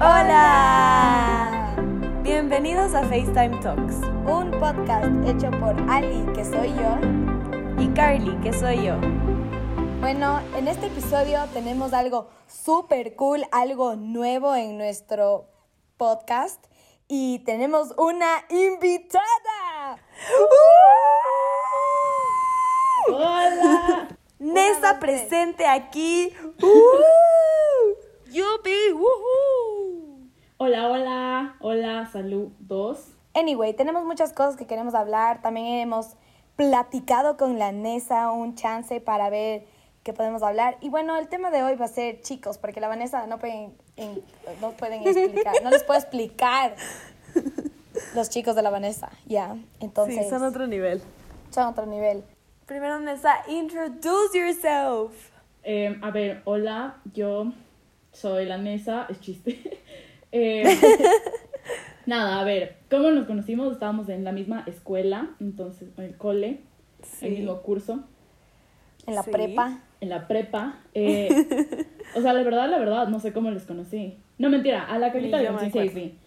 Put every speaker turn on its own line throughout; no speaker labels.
Hola. Bienvenidos a FaceTime Talks.
Un podcast hecho por Ali, que soy yo.
Y Carly, que soy yo.
Bueno, en este episodio tenemos algo súper cool, algo nuevo en nuestro podcast. Y tenemos una invitada.
¡Hola! Nessa presente aquí. ¡Yupi! ¡Woohoo!
Hola, hola, hola, saludos.
Anyway, tenemos muchas cosas que queremos hablar. También hemos platicado con la Nessa un chance para ver qué podemos hablar. Y bueno, el tema de hoy va a ser chicos, porque la Vanessa no pueden, en- no pueden explicar, no les puedo explicar los chicos de la Vanessa, ya. Entonces,
Sí, son otro nivel.
son otro nivel.
Primero, Nessa, introduce yourself.
Eh, a ver, hola, yo soy la Nesa, es chiste. Eh, nada, a ver, ¿cómo nos conocimos? Estábamos en la misma escuela, entonces, en el cole, el mismo curso,
En la
Sí.
prepa.
en la prepa. Eh, o sea, la verdad, la verdad, no sé cómo les conocí. No, mentira, a la conocí
acuerdo.
sí.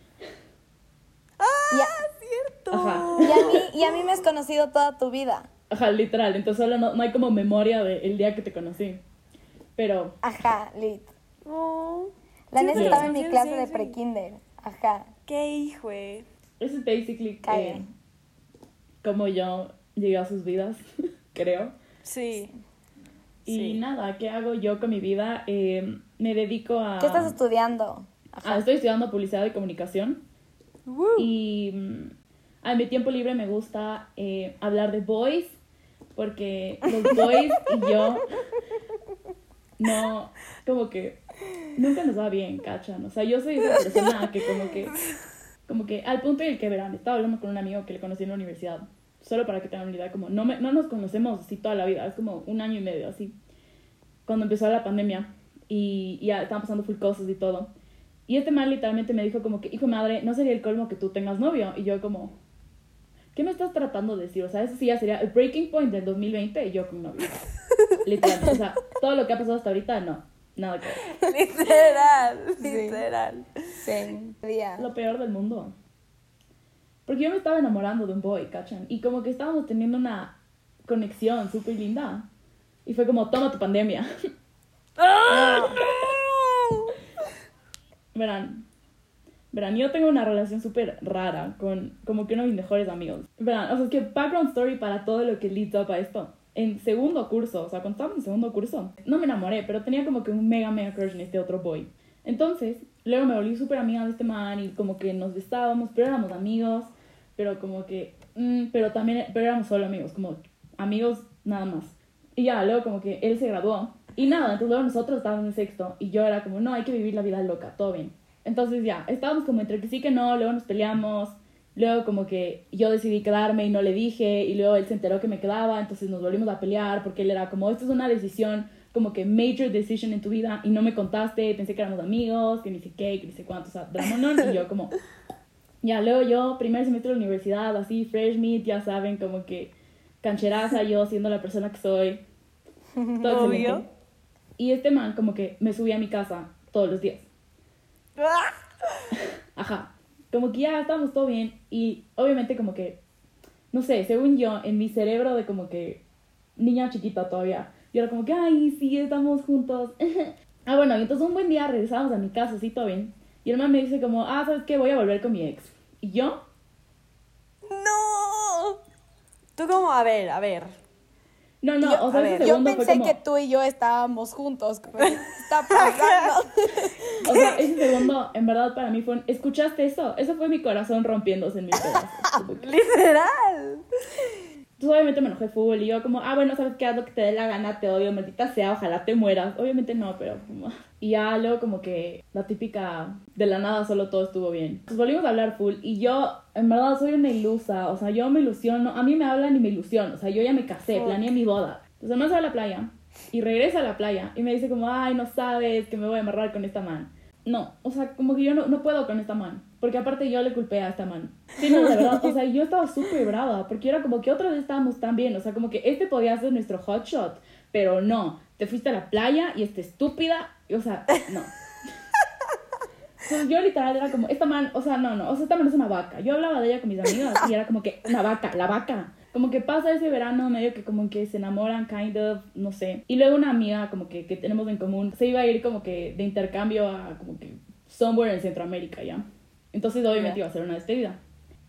Y a,
Cierto.
Ajá.
y a mí, y a mí me has conocido toda tu vida.
Ajá, literal, entonces solo no, no hay como memoria del día que te conocí. Pero,
Ajá, lit.
Oh,
La
sí,
estaba en mi
sí,
clase
sí,
de
sí.
pre-kinder. Ajá.
qué hijo.
Eso es basically
Calla.
eh, como yo llegué a sus vidas, creo.
Sí.
Y
Sí.
nada, ¿qué hago yo con mi vida? Eh, me dedico a...
¿Qué estás estudiando?
Ah, estoy estudiando publicidad y comunicación.
Woo.
Y mm, en mi tiempo libre me gusta eh, hablar de boys, porque los boys y yo no, como que nunca nos va bien, cachan. O sea, yo soy esa persona que como que, como que al punto en el que verán, estaba hablando con un amigo que le conocí en la universidad, solo para que tengan una idea, como no, me, no nos conocemos así toda la vida, es como un año y medio así, cuando empezó la pandemia y y ya estaban pasando full cosas y todo. Y este man literalmente me dijo como que, hijo madre, no sería el colmo que tú tengas novio. Y yo como, ¿qué me estás tratando de decir? O sea, eso sí ya sería el breaking point del 2020 y yo con novio. Literalmente, o sea, todo lo que ha pasado hasta ahorita, no, nada que ver.
Literal.
Sí.
Literal.
Sí.
Lo peor del mundo. Porque yo me estaba enamorando de un boy, ¿cachan? Y como que estábamos teniendo una conexión súper linda. Y fue como, toma tu pandemia.
¡Ah!
Verán, verán, yo tengo una relación súper rara con como que uno de mis mejores amigos. Verán, o sea, es que background story para todo lo que leads up a esto. En segundo curso, o sea, cuando estábamos en segundo curso, no me enamoré, pero tenía como que un mega, mega crush en este otro boy. Entonces, luego me volví súper amiga de este man y como que nos besábamos, pero éramos amigos, pero como que, mm, pero también, pero éramos solo amigos, como amigos nada más. Y ya, luego como que él se graduó. Y nada, entonces luego nosotros estábamos en sexto y yo era como, no, hay que vivir la vida loca, todo bien. Entonces ya, estábamos como entre que sí que no, luego nos peleamos, luego como que yo decidí quedarme y no le dije y luego él se enteró que me quedaba, entonces nos volvimos a pelear porque él era como, esto es una decisión, como que major decision en tu vida y no me contaste, pensé que éramos amigos, que ni sé qué, que ni sé cuánto, o sea, dramonón y yo como, ya, luego yo, primer semestre de la universidad, así, fresh meat, ya saben, como que cancheraza yo siendo la persona que soy. Todo
Obvio.
Y este man como que me subía a mi casa todos los días. Ajá. Como que ya estábamos todo bien y obviamente como que, no sé, según yo, en mi cerebro de como que niña chiquita todavía, yo era como que, ay, sí, estamos juntos. ah, bueno, y entonces un buen día regresamos a mi casa, así todo bien. Y el man me dice como, ah, ¿sabes qué? Voy a volver con mi ex. Y yo,
¡No! Tú como, a ver, a ver.
No, no,
Yo-
o sea,
ver,
Yo pensé
como...
que tú y yo estábamos juntos. como, ¿Qué está pasando?
O sea, ese segundo, en verdad, para mí fue un... ¿Escuchaste eso? Eso fue mi corazón rompiéndose en mil pedazos.
Literal.
Entonces, obviamente me enojé full y yo como, ah, bueno, ¿sabes qué? Haz lo que te dé la gana, te odio, maldita sea, ojalá te mueras. Obviamente no, pero como... Y ya luego como que la típica de la nada solo todo estuvo bien. Entonces volvimos a hablar full y yo, en verdad, soy una ilusa. O sea, yo me ilusiono, a mí me hablan y me ilusiono. O sea, yo ya me casé, planeé mi boda. Entonces va a la playa y regresa a la playa y me dice como, ay, no sabes que me voy a amarrar con esta man. No, o sea, como que yo no, no puedo con esta man. Porque aparte yo le culpé a esta man. Sí, no, de verdad. O sea, yo estaba súper brava. Porque era como que otra estábamos tan bien. O sea, como que este podía ser nuestro hot shot. Pero no. Te fuiste a la playa y esta estúpida. O sea, no. Entonces yo literal era como, esta man, o sea, no, no, o sea, esta man es una vaca. Yo hablaba de ella con mis amigas y era como que, una vaca, la vaca. Como que pasa ese verano medio que como que se enamoran, kind of, no sé. Y luego una amiga como que, que tenemos en común se iba a ir como que de intercambio a como que somewhere en Centroamérica, ¿ya? Entonces obviamente iba a ser una despedida.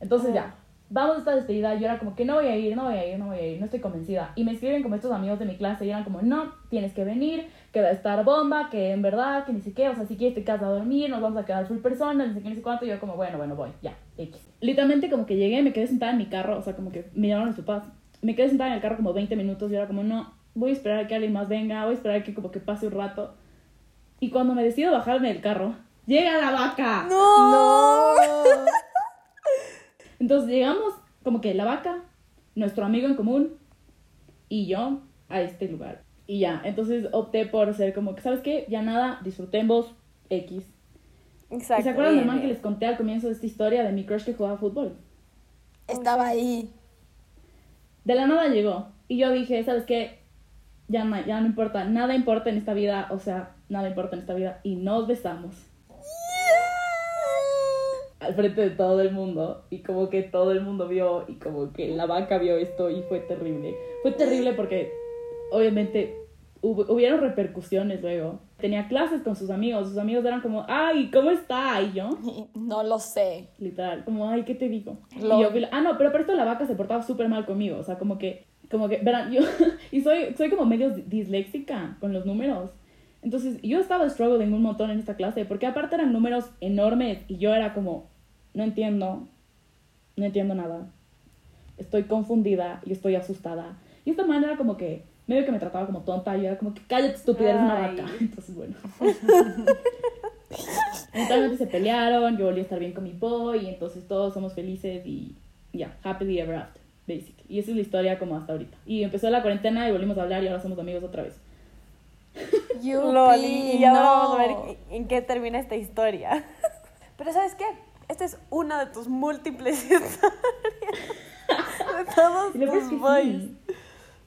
Entonces ya, vamos a esta despedida. Yo era como que no voy a ir, no voy a ir, no voy a ir, no estoy convencida. Y me escriben como estos amigos de mi clase y eran como, no, tienes que venir, que va a estar bomba, que en verdad, que ni sé qué, o sea, si quieres te quedas a dormir, nos vamos a quedar full personas, ni sé qué, ni sé cuánto. Y yo como, bueno, bueno, voy, ya, X. Literalmente como que llegué, me quedé sentada en mi carro, o sea, como que me llamaron a su paz. Me quedé sentada en el carro como 20 minutos y era como, no, voy a esperar a que alguien más venga, voy a esperar a que como que pase un rato. Y cuando me decido bajarme del carro, llega la vaca.
No.
Entonces llegamos como que la vaca, nuestro amigo en común y yo a este lugar. Y ya, entonces opté por ser como que, ¿sabes qué? Ya nada, disfrutemos X.
Exacto.
¿Y se acuerdan del man que les conté al comienzo de esta historia de mi crush que jugaba fútbol?
Estaba ahí.
De la nada llegó. Y yo dije, ¿sabes qué? Ya no, ya no importa, nada importa en esta vida, o sea, nada importa en esta vida. Y nos besamos. Al frente de todo el mundo. Y como que todo el mundo vio y como que la vaca vio esto y fue terrible. Fue terrible porque obviamente hubo, hubieron repercusiones luego. Tenía clases con sus amigos. Sus amigos eran como, ay, ¿cómo está? Y yo,
No lo sé.
literal, como, ay, ¿qué te digo?
Lo-
Y yo, ah, no, pero por esto la vaca se portaba súper mal conmigo, o sea, como que, como que, verán, yo, y soy, soy como medio disléxica con los números. Entonces, yo estaba struggling un montón en esta clase, porque aparte eran números enormes, y yo era como, no entiendo, no entiendo nada. Estoy confundida y estoy asustada. Y esta manera como que, medio que me trataba como tonta, y yo era como que, cállate estúpida, eres una vaca. Entonces, bueno. Eventualmente se pelearon, yo volví a estar bien con mi boy y entonces todos somos felices y ya, happily ever after, basically. Y esa es la historia como hasta ahorita. Y empezó la cuarentena y volvimos a hablar y ahora somos amigos otra vez.
Yupi,
Lol, y ahora
no.
vamos a ver en- qué termina esta historia. Pero ¿sabes qué? Esta es una de tus múltiples historias. De todos tus boys.
sí.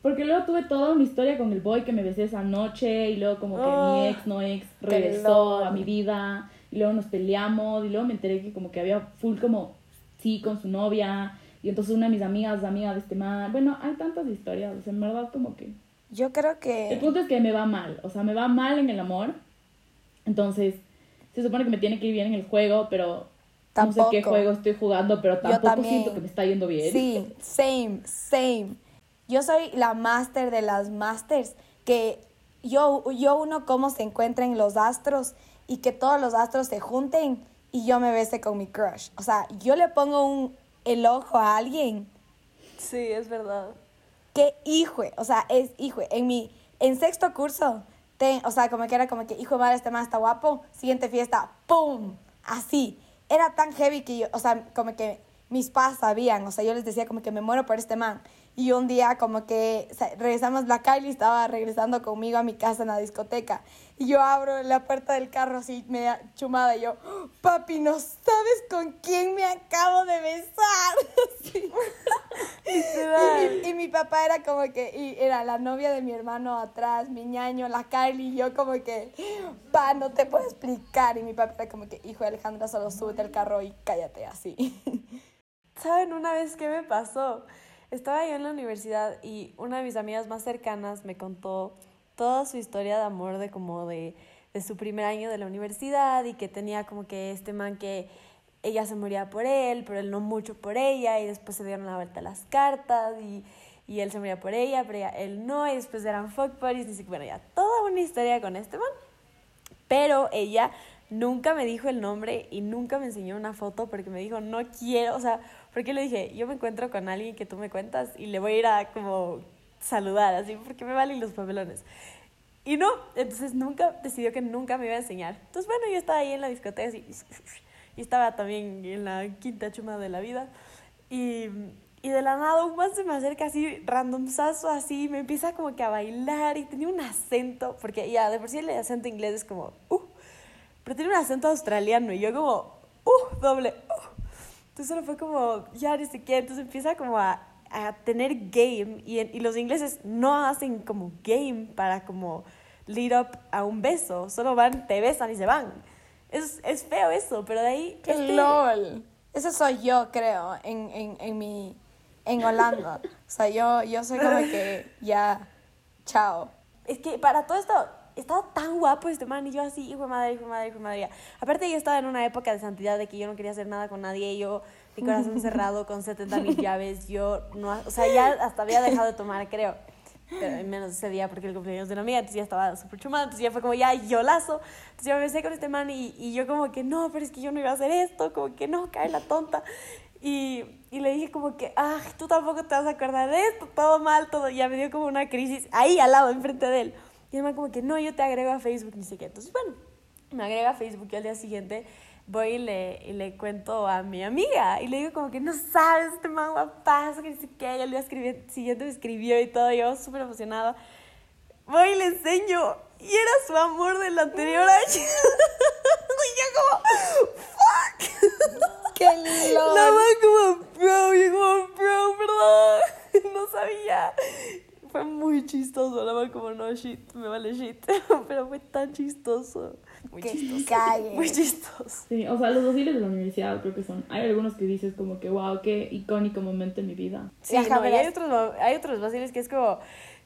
Porque luego tuve toda una historia con el boy que me besé esa noche y luego como que
Oh,
mi ex, no ex, regresó a mi vida y luego nos peleamos y luego me enteré que como que había full como sí con su novia y entonces una de mis amigas, amiga de este man, bueno, hay tantas historias, o sea, en verdad como que
Yo creo
El
que.
punto es que me va mal, o sea, me va mal en el amor. Entonces, se supone que me tiene que ir bien en el juego, pero no sé qué
Tampoco.
juego estoy jugando, pero tampoco siento que me está yendo bien.
Sí, same, same. Yo soy la máster de las masters, que yo, yo uno cómo se encuentran los astros y que todos los astros se junten y yo me bese con mi crush. O sea, yo le pongo un, el ojo a alguien,
Sí, es verdad.
que hijo, o sea, es hijo. En mi, en sexto curso, te- o sea, como que era como que, hijo de madre, este man está guapo, siguiente fiesta, ¡pum! Así. Era tan heavy que yo, o sea, como que mis padres sabían, o sea, yo les decía como que me muero por este man. Y un día como que regresamos, la Kylie estaba regresando conmigo a mi casa en la discoteca. Y yo abro la puerta del carro así, media chumada, y yo, papi, no sabes con quién me acabo de besar. Así. Y mi, y mi papá era como que, y era la novia de mi hermano atrás, mi ñaño, la Kylie, y yo como que, pa, no te puedo explicar. Y mi papá era como que, hijo de Alejandra, solo súbete al carro y cállate así.
¿Saben una vez qué me pasó? Estaba yo en la universidad y una de mis amigas más cercanas me contó toda su historia de amor de como de, de su primer año de la universidad y que tenía como que este man que ella se moría por él, pero él no mucho por ella y después se dieron la vuelta las cartas y, y él se moría por ella, pero ella- él no y después eran fuck buddies sí, bueno, ya toda una historia con este man. Pero ella nunca me dijo el nombre y nunca me enseñó una foto porque me dijo, no quiero, o sea, porque le dije, yo me encuentro con alguien que tú me cuentas y le voy a ir a como saludar, así, porque me valen los papelones. Y no, entonces nunca, decidió que nunca me iba a enseñar. Entonces, bueno, yo estaba ahí en la discoteca así, y estaba también en la quinta chuma de la vida. Y, y de la nada un man se me acerca así, randomzazo así, me empieza como que a bailar y tenía un acento, porque ya de por sí el acento inglés es como, uh, pero tiene un acento australiano y yo como, uh, doble, uh. Entonces solo fue como, ya ni qué, entonces empieza como a, a tener game y, en- y los ingleses no hacen como game para como lead up a un beso, solo van, te besan y se van. Es, es feo eso, pero de ahí...
¡Qué
este-
lol! Eso soy yo, creo, en, en, en mi... En Holanda. O sea, yo, yo soy como que ya... Chao.
Es que para todo esto, estaba tan guapo este man y yo así, hijo de madre, hijo de madre, hijo de madre. Aparte yo estaba en una época de santidad de que yo no quería hacer nada con nadie, yo, mi corazón cerrado con 70 mil llaves, yo no, o sea, ya hasta había dejado de tomar, creo. Pero menos ese día porque el cumpleaños de una amiga, entonces ya estaba súper chumada, entonces ya fue como ya yo lazo. Entonces yo me besé con este man y, y yo como que no, pero es que yo no iba a hacer esto, como que no, cae la tonta. Y, y le dije como que, ah, tú tampoco te vas a acordar de esto, todo mal, todo. Y ya me dio como una crisis ahí al lado, enfrente de él. Y el man como que, no, yo te agrego a Facebook, ni sé qué. Entonces, bueno, me agrega a Facebook y al día siguiente voy y le, y le cuento a mi amiga. Y le digo como que, no sabes, este man guapazo, que ni sé qué. Y al día siguiente me escribió y todo, yo súper emocionada. Voy y le enseño. Y era su amor del anterior año. y yo como, fuck.
¡Qué lol!
La man como, bro, yo como, bro, perdón. No sabía. Fue muy chistoso. La man como, no, shit, me vale shit. Pero fue tan chistoso. Muy
Que
chistoso. Muy chistoso.
Sí, o sea, los dosiles de la universidad creo que son. Hay algunos que dices como que, wow, qué icónico momento en mi vida.
Sí,
Ajá,
no, y hay otros, hay otros vaciles que es como,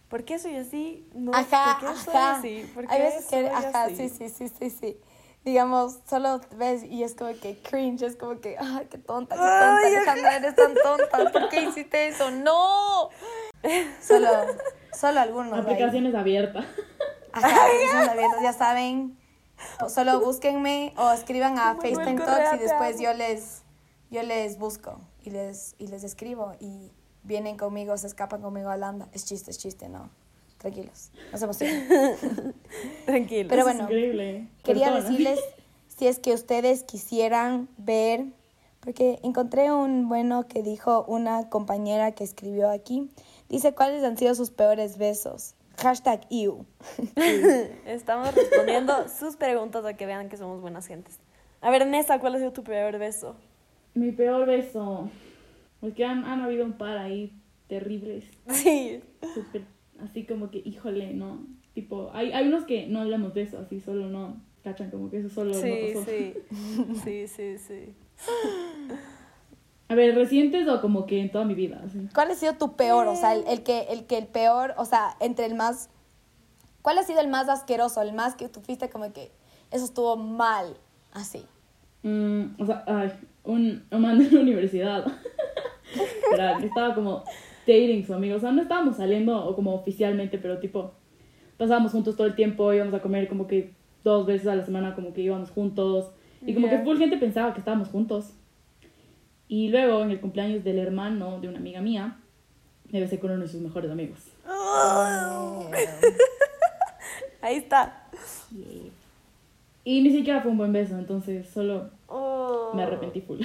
¿por qué soy así? No,
Ajá,
¿por qué soy
ajá.
así? ¿Por qué
Hay veces que, ajá,
así?
sí, sí, sí, sí, sí. Digamos, solo ves y es como que cringe, es como que, ay, qué tonta, qué tonta,
Ay,
Alejandra, eres tan tonta, ¿por qué hiciste eso? ¡No! Solo, solo algunos. ahí.
Aplicaciones abiertas.
Ajá, aplicaciones abiertas, ya saben. O solo búsquenme o escriban a FaceTime Talks y después yo les, yo les busco y les, y les escribo y vienen conmigo, se escapan conmigo a Holanda. Es chiste, es chiste, no. Tranquilos, no se emocionen.
Tranquilo.
Pero bueno,
es increíble.
Quería
Persona.
decirles si es que ustedes quisieran ver, porque encontré un bueno que dijo una compañera que escribió aquí. Dice cuáles han sido sus peores besos. Hashtag you.
Estamos respondiendo sus preguntas a que vean que somos buenas gentes. A ver, Nessa, ¿cuál ha sido tu peor beso?
Mi peor beso. Porque han, han habido un par ahí terribles.
Sí.
Súper, así como que, híjole, ¿no? Tipo, hay, hay unos que no hablamos de eso, así solo no. Cachan como que eso solo
Sí,
no pasó.
sí. Sí, sí, sí.
A ver, recientes o como que en toda mi vida. Así.
¿Cuál ha sido tu peor? O sea, el, el que, el que el peor, o sea, entre el más... ¿Cuál ha sido el más asqueroso? El más que tú fuiste como que eso estuvo mal, así.
Mm, o sea, ay, un, un man de la universidad. Era que estaba como dating su amigo. O sea, no estábamos saliendo o como oficialmente, pero tipo, pasábamos juntos todo el tiempo, íbamos a comer como que dos veces a la semana, como que íbamos juntos. Y como que full gente pensaba que estábamos juntos. Y luego, en el cumpleaños del hermano de una amiga mía, me besé con uno de sus mejores amigos.
Ahí está.
Y ni siquiera fue un buen beso, entonces solo
Oh.
me arrepentí full.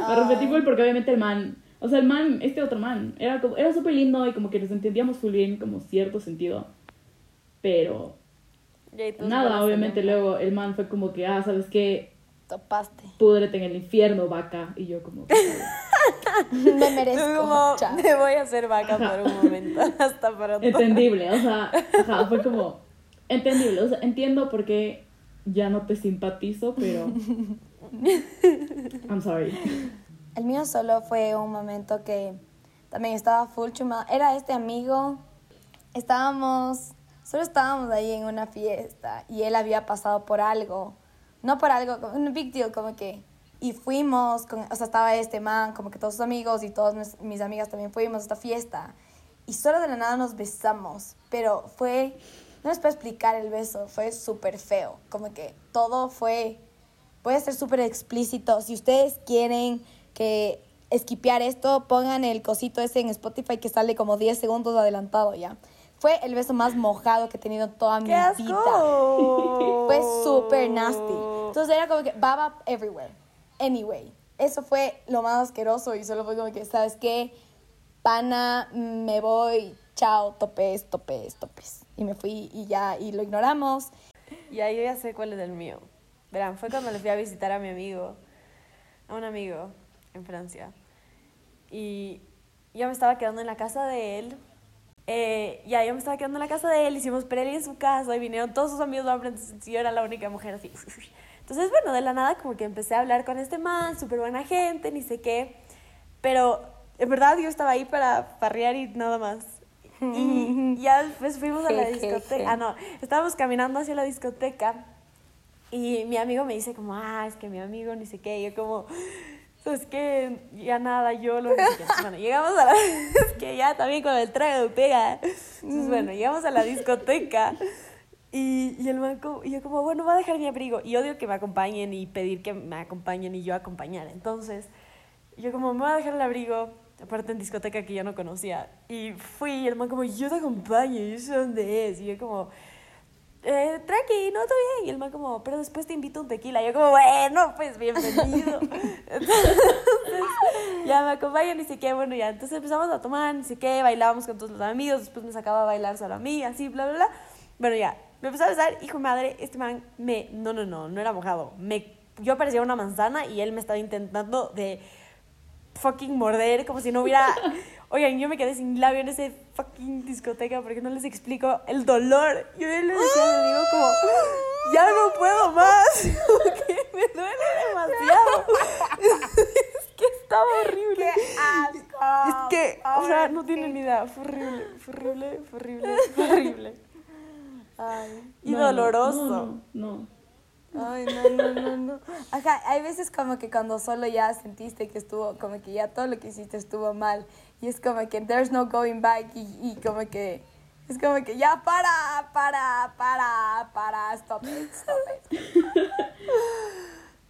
me arrepentí full porque obviamente el man, o sea, el man, este otro man, era, como- era súper lindo y como que nos entendíamos full bien, como cierto sentido. Pero
Y ahí tus
nada, obviamente
salieron.
luego el man fue como que, ah, ¿sabes qué?
Topaste.
Púdrete en el infierno, vaca. Y yo como...
Me merezco.
como, me voy a hacer vaca por un momento. Hasta pronto.
entendible, o sea, ajá, fue como... Entendible, o sea, entiendo por qué ya no te simpatizo, pero... I'm sorry.
El mío solo fue un momento que también estaba full chumado. Era este amigo. Estábamos, solo estábamos ahí en una fiesta y él había pasado por algo. No por algo, un big deal, como que. Y fuimos, con, o sea, estaba este man, como que todos sus amigos y todas mis, amigas también fuimos a esta fiesta. Y solo de la nada nos besamos. Pero fue, no les puedo explicar el beso, fue súper feo. Como que todo fue a ser súper explícito. Si ustedes quieren que esquipear esto, pongan el cosito ese en Spotify que sale como 10 segundos adelantado ya. Fue el beso más mojado que he tenido en toda mi vida. Fue súper nasty. Entonces era como que baba everywhere. Anyway, eso fue lo más asqueroso y solo fue como que, ¿sabes qué? Pana, me voy, chao, topes, topes, topes. Y me fui y ya, y lo ignoramos.
Ya, yo ya sé cuál es el mío. Verán, fue cuando le fui a visitar a mi amigo, a un amigo en Francia. Y yo me estaba quedando en la casa de él. Eh, ya, yo me estaba quedando en la casa de él, hicimos preli en su casa y vinieron todos sus amigos entonces yo era la única mujer así. Entonces, bueno, de la nada como que empecé a hablar con este man, súper buena gente, ni sé qué. Pero en verdad yo estaba ahí para parrear y nada más. Y ya después fuimos a la discoteca. Ah, no, estábamos caminando hacia la discoteca y mi amigo me dice como, ah, es que mi amigo ni sé qué. Y yo como, es que ya nada, yo lo qué". Bueno, llegamos a la... Es que ya también con el trago pega. Entonces, bueno, llegamos a la discoteca y, y el man como, y yo como, bueno, voy a dejar mi abrigo. Y odio que me acompañen y pedir que me acompañen y yo acompañar. Entonces, yo como, me voy a dejar el abrigo, aparte en discoteca que yo no conocía. Y fui y el man como, yo te acompaño, yo sé dónde es. Y yo como, eh, tranqui, no, todo bien. Y el man como, pero después te invito a un tequila. Y yo como, bueno, pues bienvenido. Entonces, ya me acompañan y sé qué, bueno, ya. Entonces empezamos a tomar, ni sé qué, bailábamos con todos los amigos, después me sacaba a bailar solo a mí, así, bla, bla, bla. Bueno, ya, me empezó a besar, hijo de madre, este man me, no, no, no, no era mojado. Me, yo parecía una manzana y él me estaba intentando de fucking morder, como si no hubiera... Oigan, yo me quedé sin labio en ese fucking discoteca porque no les explico el dolor. Yo le decía a mi amigo como, ya no puedo más, me duele demasiado. es que estaba horrible.
¡Qué asco!
Es que, o sea, no tienen ni idea, fue horrible, fue horrible, fue horrible, fue horrible. Ay, y
No,
doloroso.
No, no, no.
Ay, no, no, no, no. Ajá, hay veces como que cuando solo ya sentiste que estuvo, como que ya todo lo que hiciste estuvo mal. Y es como que there's no going back y, y como que es como que ya para, para, para, para, stop it, stop it.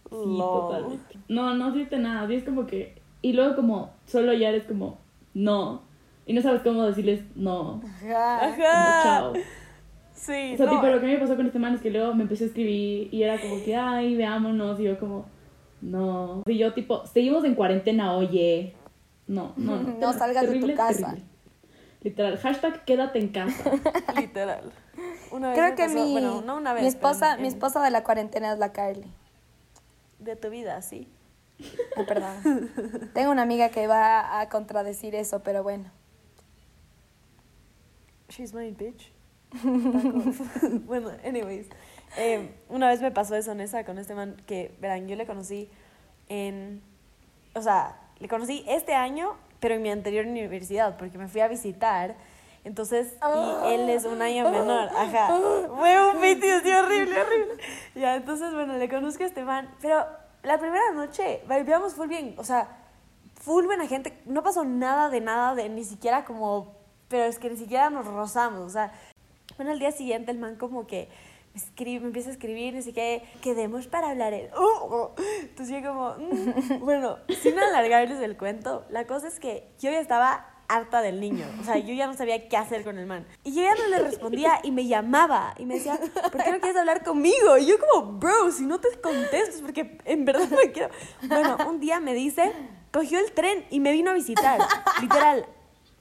Sí,
Lol.
totalmente. No, no siente nada. es como que. Y luego, como, solo ya eres como, no. Y no sabes cómo decirles no.
Ajá.
Como,
Ajá.
chao.
Sí,
O sea,
no,
tipo, lo que me pasó con este man es que luego me empezó a escribir y era como que, ay, veámonos. Y yo, como, no. Y yo, tipo, seguimos en cuarentena, oye. No, no, no.
No salgas de tu casa.
Literal, hashtag quédate en casa.
literal. Una vez
Creo que
pasó-
mi,
bueno, no una vez,
mi esposa,
en-
mi esposa de la cuarentena es la Carly.
de tu vida, sí.
Ah, perdón. Tengo una amiga que va a contradecir eso, pero bueno.
She's my bitch. Bueno, anyways. eh, una vez me pasó eso, Nessa, con este man que, verán, yo le conocí en. O sea, le conocí este año, pero en mi anterior universidad, porque me fui a visitar. Entonces, y él es un año menor, ajá. Fue un PTSD horrible, horrible. Ya, entonces, bueno, le conozco a este man, pero la primera noche, vivíamos full bien, o sea, full buena gente, no pasó nada de nada, de ni siquiera como, pero es que ni siquiera nos rozamos, o sea, bueno, al día siguiente el man como que escribe, me empieza a escribir, ni siquiera, quedemos para hablar el... uh, uh". Entonces yo como, mm, bueno, sin alargarles el cuento, la cosa es que yo ya estaba harta del niño, o sea, yo ya no sabía qué hacer con el man. Y yo ya no le respondía y me llamaba y me decía, ¿por qué no quieres hablar conmigo? Y yo como, bro, si no te contesto es porque en verdad no quiero. Bueno, un día me dice, cogió el tren y me vino a visitar, literal,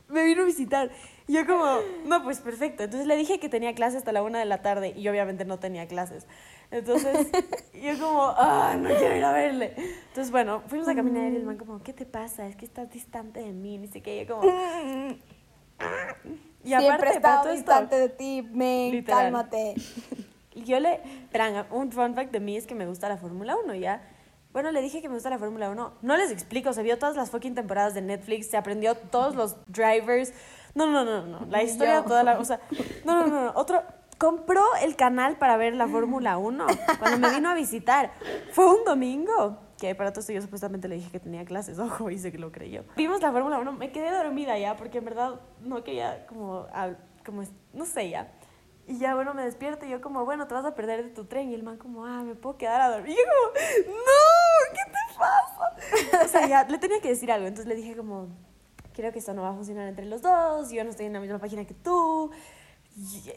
me vino a visitar. Y yo como, no, pues perfecto. Entonces le dije que tenía clase hasta la una de la tarde y yo obviamente no tenía clases. Entonces yo como, ah, no quiero ir a verle. Entonces bueno, fuimos a caminar y el man como, ¿qué te pasa? Es que estás distante de mí, ni sé qué. Y yo como... Y
Siempre he
aparte,
estado
esto,
distante de ti, men, cálmate.
y yo le... Verán, un fun fact de mí es que me gusta la Fórmula 1, ¿ya? Bueno, le dije que me gusta la Fórmula 1. No les explico, se vio todas las fucking temporadas de Netflix, se aprendió todos los drivers. No, no, no, no, la historia,
Yo.
toda la... O sea, no, no, no, no, otro... Compró el canal para ver la Fórmula 1 cuando me vino a visitar. Fue un domingo. Que para todo esto yo supuestamente le dije que tenía clases. Ojo, hice que lo creyó. Vimos la Fórmula 1. Me quedé dormida ya porque en verdad no quería como... hab- como no sé ya. Y ya, bueno, me despierto y yo como, bueno, te vas a perder de tu tren. Y el man como, ah, me puedo quedar a dormir. Y yo como, no, ¿qué te pasa? O sea, ya le tenía que decir algo. Entonces le dije como, creo que esto no va a funcionar entre los dos. Yo no estoy en la misma página que tú.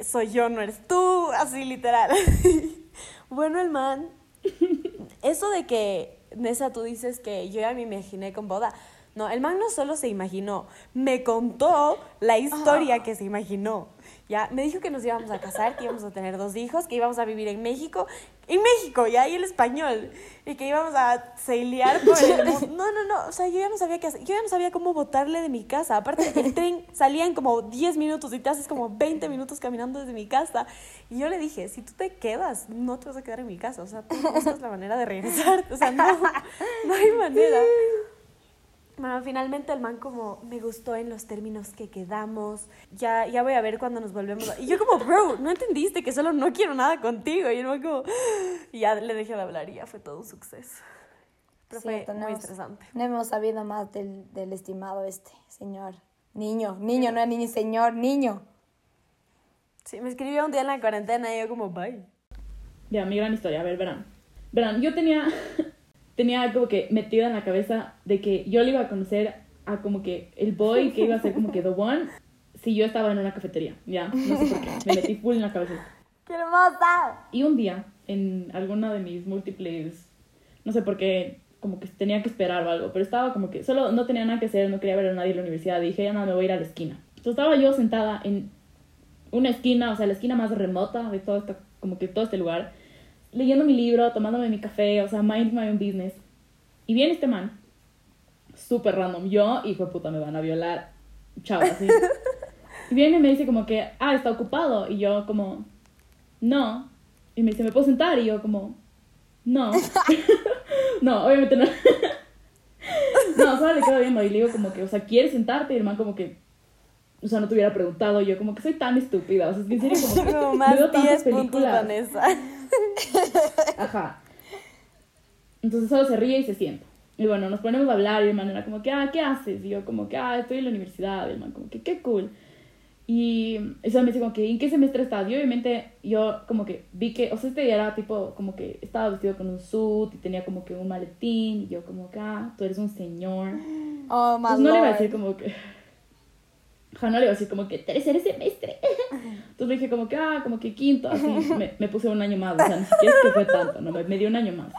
Soy yo, no eres tú. Así literal. bueno, el man, eso de que, Nessa, tú dices que yo ya me imaginé con boda. No, el man no solo se imaginó, me contó la historia que se imaginó. Ya, me dijo que nos íbamos a casar, que íbamos a tener dos hijos, que íbamos a vivir en México, en México, y el español, y que íbamos a sailear por el mundo. No, no, no, o sea, yo ya no sabía qué hacer, yo ya no sabía cómo botarle de mi casa. Aparte, el tren salía en como 10 minutos y te haces como 20 minutos caminando desde mi casa. Y yo le dije, si tú te quedas, no te vas a quedar en mi casa, o sea, tú buscas la manera de regresar, o sea, no, no hay manera. Bueno, finalmente el man como me gustó en los términos que quedamos. Ya, ya voy a ver cuando nos volvemos. a-". Y yo como, bro, no entendiste que solo no quiero nada contigo. Y el man como, y ya le dejé de hablar y ya fue todo un suceso. Pero fue
no
muy
hemos-
estresante.
No hemos sabido más del, del estimado este señor. Niño, niño, no es niño, señor, niño.
Sí, me escribió un día en la cuarentena y yo como, bye.
Ya, mi gran historia. A ver, verán. Verán, yo tenía, tenía como que metida en la cabeza de que yo le iba a conocer a como que el boy que iba a ser como que the one si yo estaba en una cafetería. Ya, no sé por qué. Me metí full en la cabeza.
¡Qué hermosa!
Y un día, en alguna de mis múltiples, no sé por qué, como que tenía que esperar o algo, pero estaba como que solo no tenía nada que hacer, no quería ver a nadie en la universidad, dije, ya nada, me voy a ir a la esquina. Entonces estaba yo sentada en una esquina, o sea, la esquina más remota de todo como que todo este lugar, leyendo mi libro, tomándome mi café, o sea, mind my own business. Y viene este man, súper random, yo, hijo de puta, me van a violar, chao, así. Y viene y me dice como que, ah, está ocupado, y yo como, no. Y me dice, ¿me puedo sentar? Y yo como, no. no, obviamente no. no, solo le quedo viendo y le digo como que, o sea, ¿quieres sentarte? Y el man como que, o sea, no te hubiera preguntado. Yo como que soy tan estúpida. O sea, es que en serio como que veo
más
tantas
10 puntos,
películas.
Vanessa.
Ajá. Entonces solo se ríe y se sienta. Y bueno, nos ponemos a hablar y el man era como que, ah, ¿qué haces? Y yo como que, ah, estoy en la universidad. Y el man como que, qué cool. Y eso me dice como que, ¿en qué semestre estás? Y obviamente yo como que vi que, o sea, este día era tipo como que estaba vestido con un suit y tenía como que un maletín. Y yo como que, ah, tú eres un señor.
Oh, my
Pues no le iba a
lord.
decir como que. Ajá, no le iba a decir como que tercer semestre. Entonces le dije como que, ah, como que quinto, así. Me, me puse un año más, o sea, ni siquiera es que fue tanto, no, me, me dio un año más.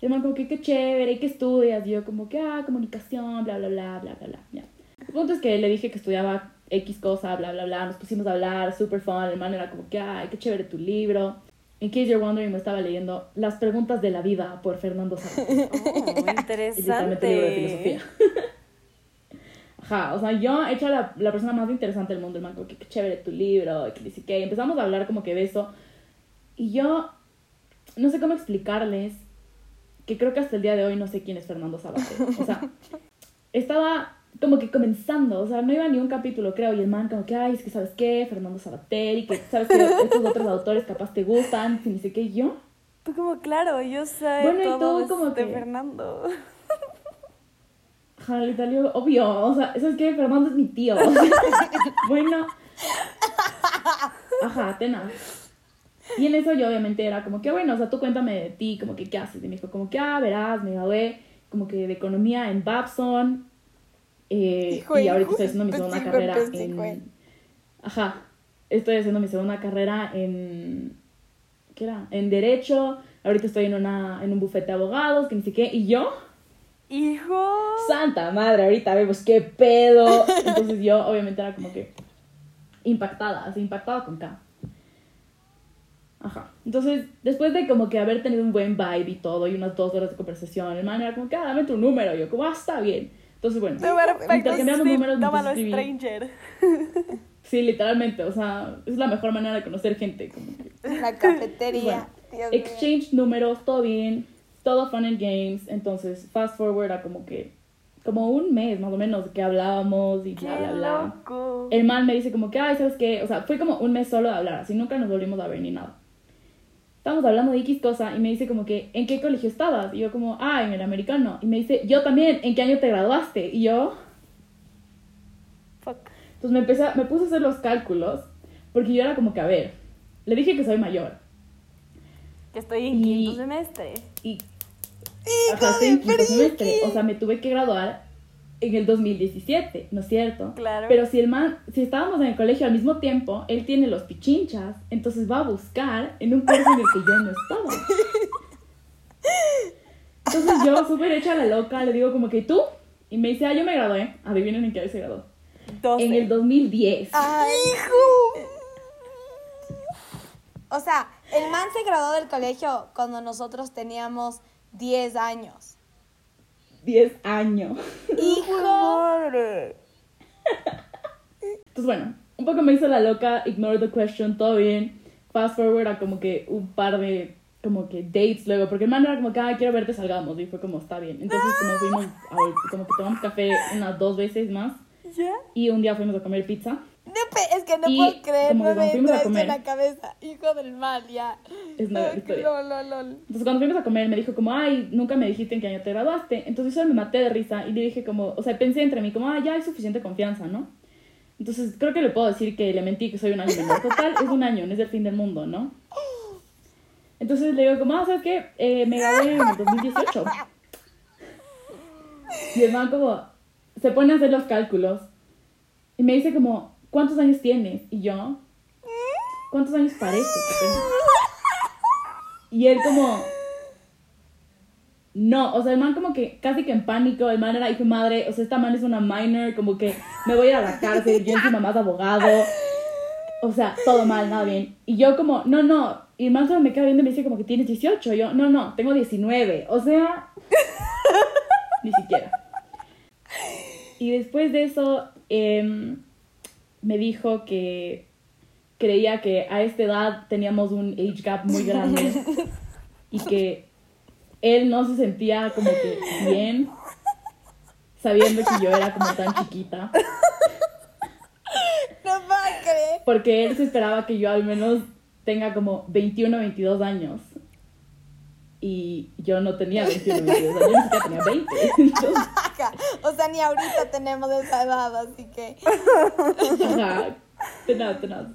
Y el man como que, qué chévere, ¿y qué estudias? Y yo como que, ah, comunicación, bla, bla, bla, bla, bla, bla. Ya. El punto es que le dije que estudiaba X cosa, bla, bla, bla. Nos pusimos a hablar, super fun. El man era como que, ay, qué chévere tu libro. In case you're wondering, me estaba leyendo Las preguntas de la vida por Fernando Sartre.
Oh,
Es literalmente libro de
interesante.
filosofía. Ajá, o sea, yo he hecho la, la persona más interesante del mundo, el man, como que qué chévere tu libro, y que dice que empezamos a hablar como que de eso. Y yo no sé cómo explicarles que creo que hasta el día de hoy no sé quién es Fernando Sabater. O sea, estaba como que comenzando, o sea, no iba ni un capítulo, creo, y el man como que, ay, es que sabes qué, Fernando Sabater, y que sabes que estos otros autores capaz te gustan, y ni sé qué, y yo.
Tú como, claro, yo sé
Bueno, y
todo de-
como
de
que-
Fernando.
Ajá, el italiano, obvio, o sea, eso es que Fernando es mi tío. o sea, bueno. Ajá, tenaz. Y en eso yo obviamente era como que, bueno, o sea, tú cuéntame de ti, como que, ¿qué haces? Y me dijo, como que, ah, verás, me gradué como que de economía en Babson. eh,
Hijo,
y ahorita
hijo,
estoy haciendo mi segunda
hijo,
carrera en... Ajá, estoy haciendo mi segunda carrera en... ¿Qué era? En Derecho. Ahorita estoy en, una, en un bufete de abogados, que ni sé qué. Y yo,
Hijo.
Santa madre, ahorita vemos qué pedo. Entonces yo obviamente era como que impactada, así impactada con K. Ajá. Entonces, después de como que haber tenido un buen vibe y todo, y unas dos horas de conversación, el man era como que, ah, dame tu número. Y yo, como, ah, está bien. Entonces, bueno, intercambiamos números, me
Tómalo, stranger.
Sí, literalmente, o sea, es la mejor manera de conocer gente. Como que
La cafetería. Mío.
exchange números, todo bien, todo fun and games. Entonces, fast forward a como que, como un mes más o menos que hablábamos y bla, bla, bla.
loco.
El man me dice como que, ay, ¿sabes qué? O sea, fue como un mes solo de hablar, así nunca nos volvimos a ver ni nada. Estábamos hablando de X cosa y me dice como que, ¿en qué colegio estabas? Y yo como, ah, en el americano. Y me dice, yo también, ¿en qué año te graduaste? Y yo,
Fuck.
entonces me, empecé, me puse a hacer los cálculos, porque yo era como que, a ver, le dije que soy mayor.
Que estoy en
Y-
quinto semestre.
Y, estoy en quinto semestre. O sea, me tuve que graduar en el 2017, ¿no es cierto?
Claro.
Pero si el man, si estábamos en el colegio al mismo tiempo, él tiene los pichinchas, entonces va a buscar en un curso en el que yo no estaba. Entonces yo, súper hecha la loca, le digo como que tú, y me dice, ah, yo me gradué. Adivinen en qué año se graduó.
12.
En el 2010.
¡Ay! O sea, el man se graduó del colegio cuando nosotros teníamos 10 años.
10 años.
¡Hijo!
Madre.
Entonces, bueno, un poco me hizo la loca, ignore the question, todo bien. Fast forward a como que un par de como que dates luego, porque el man era como que, ah, quiero verte, salgamos, y fue como, está bien. Entonces, como fuimos, a, como que tomamos café unas dos veces más,
¿Ya?
y un día fuimos a comer pizza.
No, es que no
Y
puedo creer, no me entra en la cabeza. Hijo del mal, ya.
Es una gran
Ay,
historia.
lol, lol, lol.
Entonces cuando fuimos a comer me dijo como, ay, nunca me dijiste en qué año te graduaste. Entonces solo me maté de risa y le dije como, o sea, pensé entre mí como, ah, ya hay suficiente confianza, ¿no? Entonces creo que le puedo decir que le mentí que soy un año menor. Total, es un año, no es el fin del mundo, ¿no? Entonces le digo como, ah, ¿sabes qué? Eh, me gradué en el 2018. Y el man como, se pone a hacer los cálculos y me dice como, ¿cuántos años tienes? Y yo, ¿cuántos años parece que tengo? Y él como... No, o sea, el man como que casi que en pánico, el man era hijo madre, o sea, esta man es una minor, como que me voy a ir a la cárcel, yo encima más abogado, o sea, todo mal, nada bien. Y yo como, no, no, y el man solo me queda viendo y me dice como que tienes 18, yo, no, no, tengo 19, o sea, ni siquiera. Y después de eso, em, me dijo que creía que a esta edad teníamos un age gap muy grande y que él no se sentía como que bien sabiendo que yo era como tan chiquita
No puedo creer.
porque él se esperaba que yo al menos tenga como 21 22 años y yo no tenía 21 22 años, yo ni siquiera tenía 20 entonces.
O sea, ni ahorita tenemos esa edad, así que.
Ajá, tenaz, tenaz.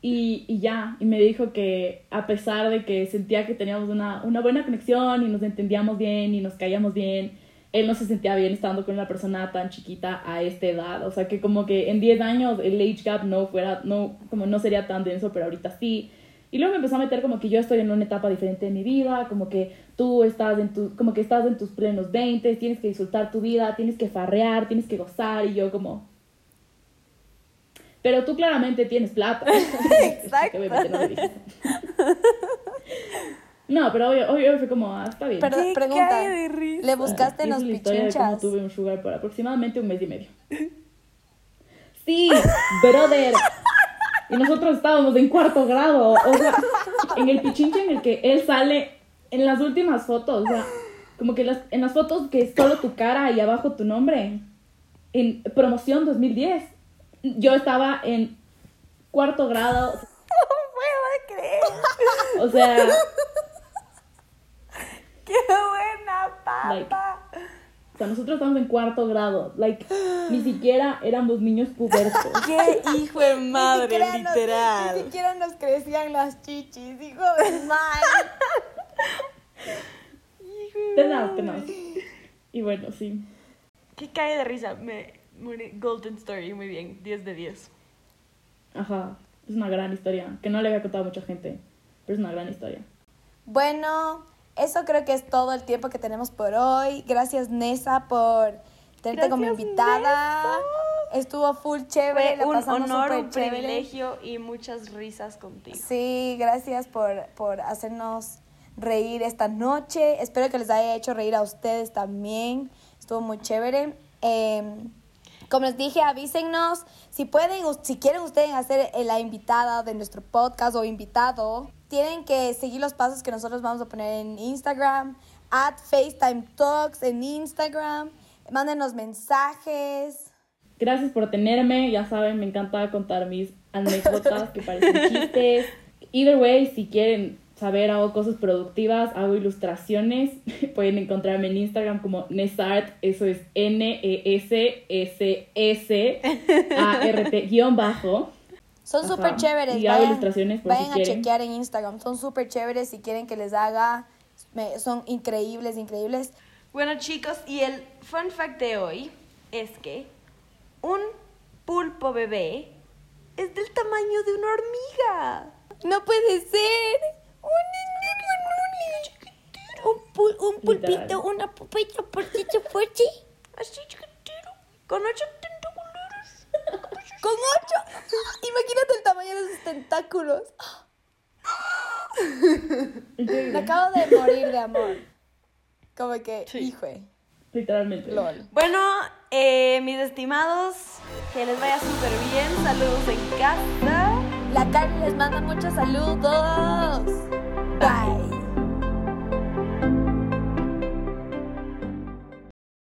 Y, y ya, y me dijo que a pesar de que sentía que teníamos una, una buena conexión y nos entendíamos bien y nos caíamos bien, él no se sentía bien estando con una persona tan chiquita a esta edad. O sea que como que en 10 años el age gap no fuera, no, como no sería tan denso, pero ahorita sí. Y luego me empezó a meter como que yo estoy en una etapa diferente de mi vida, como que tú estás en tu, como que estás en tus plenos 20, tienes que disfrutar tu vida, tienes que farrear, tienes que gozar y yo como pero tú claramente tienes plata.
Exacto.
No pero obvio, obvio fue como, ah, está bien.
Pero
Qué
pregunta,
de risa.
¿le buscaste en los
de cómo
pichinchas?
tuve un sugar por aproximadamente un mes y medio. Sí, brother. Y nosotros estábamos en cuarto grado. O sea, en el pichinche en el que él sale en las últimas fotos. O sea, como que las, en las fotos que es solo tu cara y abajo tu nombre. En promoción 2010. Yo estaba en cuarto grado.
No puedo creer.
O sea,
Qué buena papa.
Like, o sea, nosotros estábamos en cuarto grado. Like, ni siquiera éramos niños pubertos.
Qué hijo de
Ni
madre,
nos-
literal.
ni siquiera nos crecían las chichis, hijo de mal.
Tenaz, tenaz. Y bueno, sí.
Qué cae de risa. Me, muy- Golden Story, muy bien. 10 de 10.
Ajá. Es una gran historia. Que no le había contado a mucha gente. Pero es una gran historia.
Bueno, eso creo que es todo el tiempo que tenemos por hoy. Gracias, Nessa, por tenerte como invitada. Estuvo full chévere,
Fue un honor, un privilegio y muchas risas contigo.
Sí, gracias por, por hacernos reír esta noche. Espero que les haya hecho reír a ustedes también. Estuvo muy chévere. Eh, como les dije, avísennos si pueden, si quieren ustedes hacer la invitada de nuestro podcast o invitado. Tienen que seguir los pasos que nosotros vamos a poner en Instagram, at FaceTime Talks en Instagram. Mándenos mensajes.
Gracias por tenerme. Ya saben, me encanta contar mis anécdotas que parecen chistes. Either way, si quieren saber, hago cosas productivas, hago ilustraciones. Pueden encontrarme en Instagram como Nesart. Eso es N-E-S-S-S-A-R-T guion bajo.
Son súper chéveres.
Y hago ilustraciones por si
vayan a
quieren.
chequear en Instagram. Son súper chéveres si quieren que les haga. me- son increíbles, increíbles.
Bueno chicos, y el fun fact de hoy es que un pulpo bebé es del tamaño de una hormiga.
No puede ser. Un, un, pul- un pulpito,
Literal.
una pupita, portito, fuerte.
Así chiquitito, con ocho. Con ocho. Imagínate el tamaño de sus tentáculos.
Me acabo de morir de amor. Como que,
sí.
hijo.
Literalmente.
LOL.
Bueno, eh, mis estimados, que les vaya súper bien. Saludos en casa.
La Carmen les manda muchos saludos. Bye.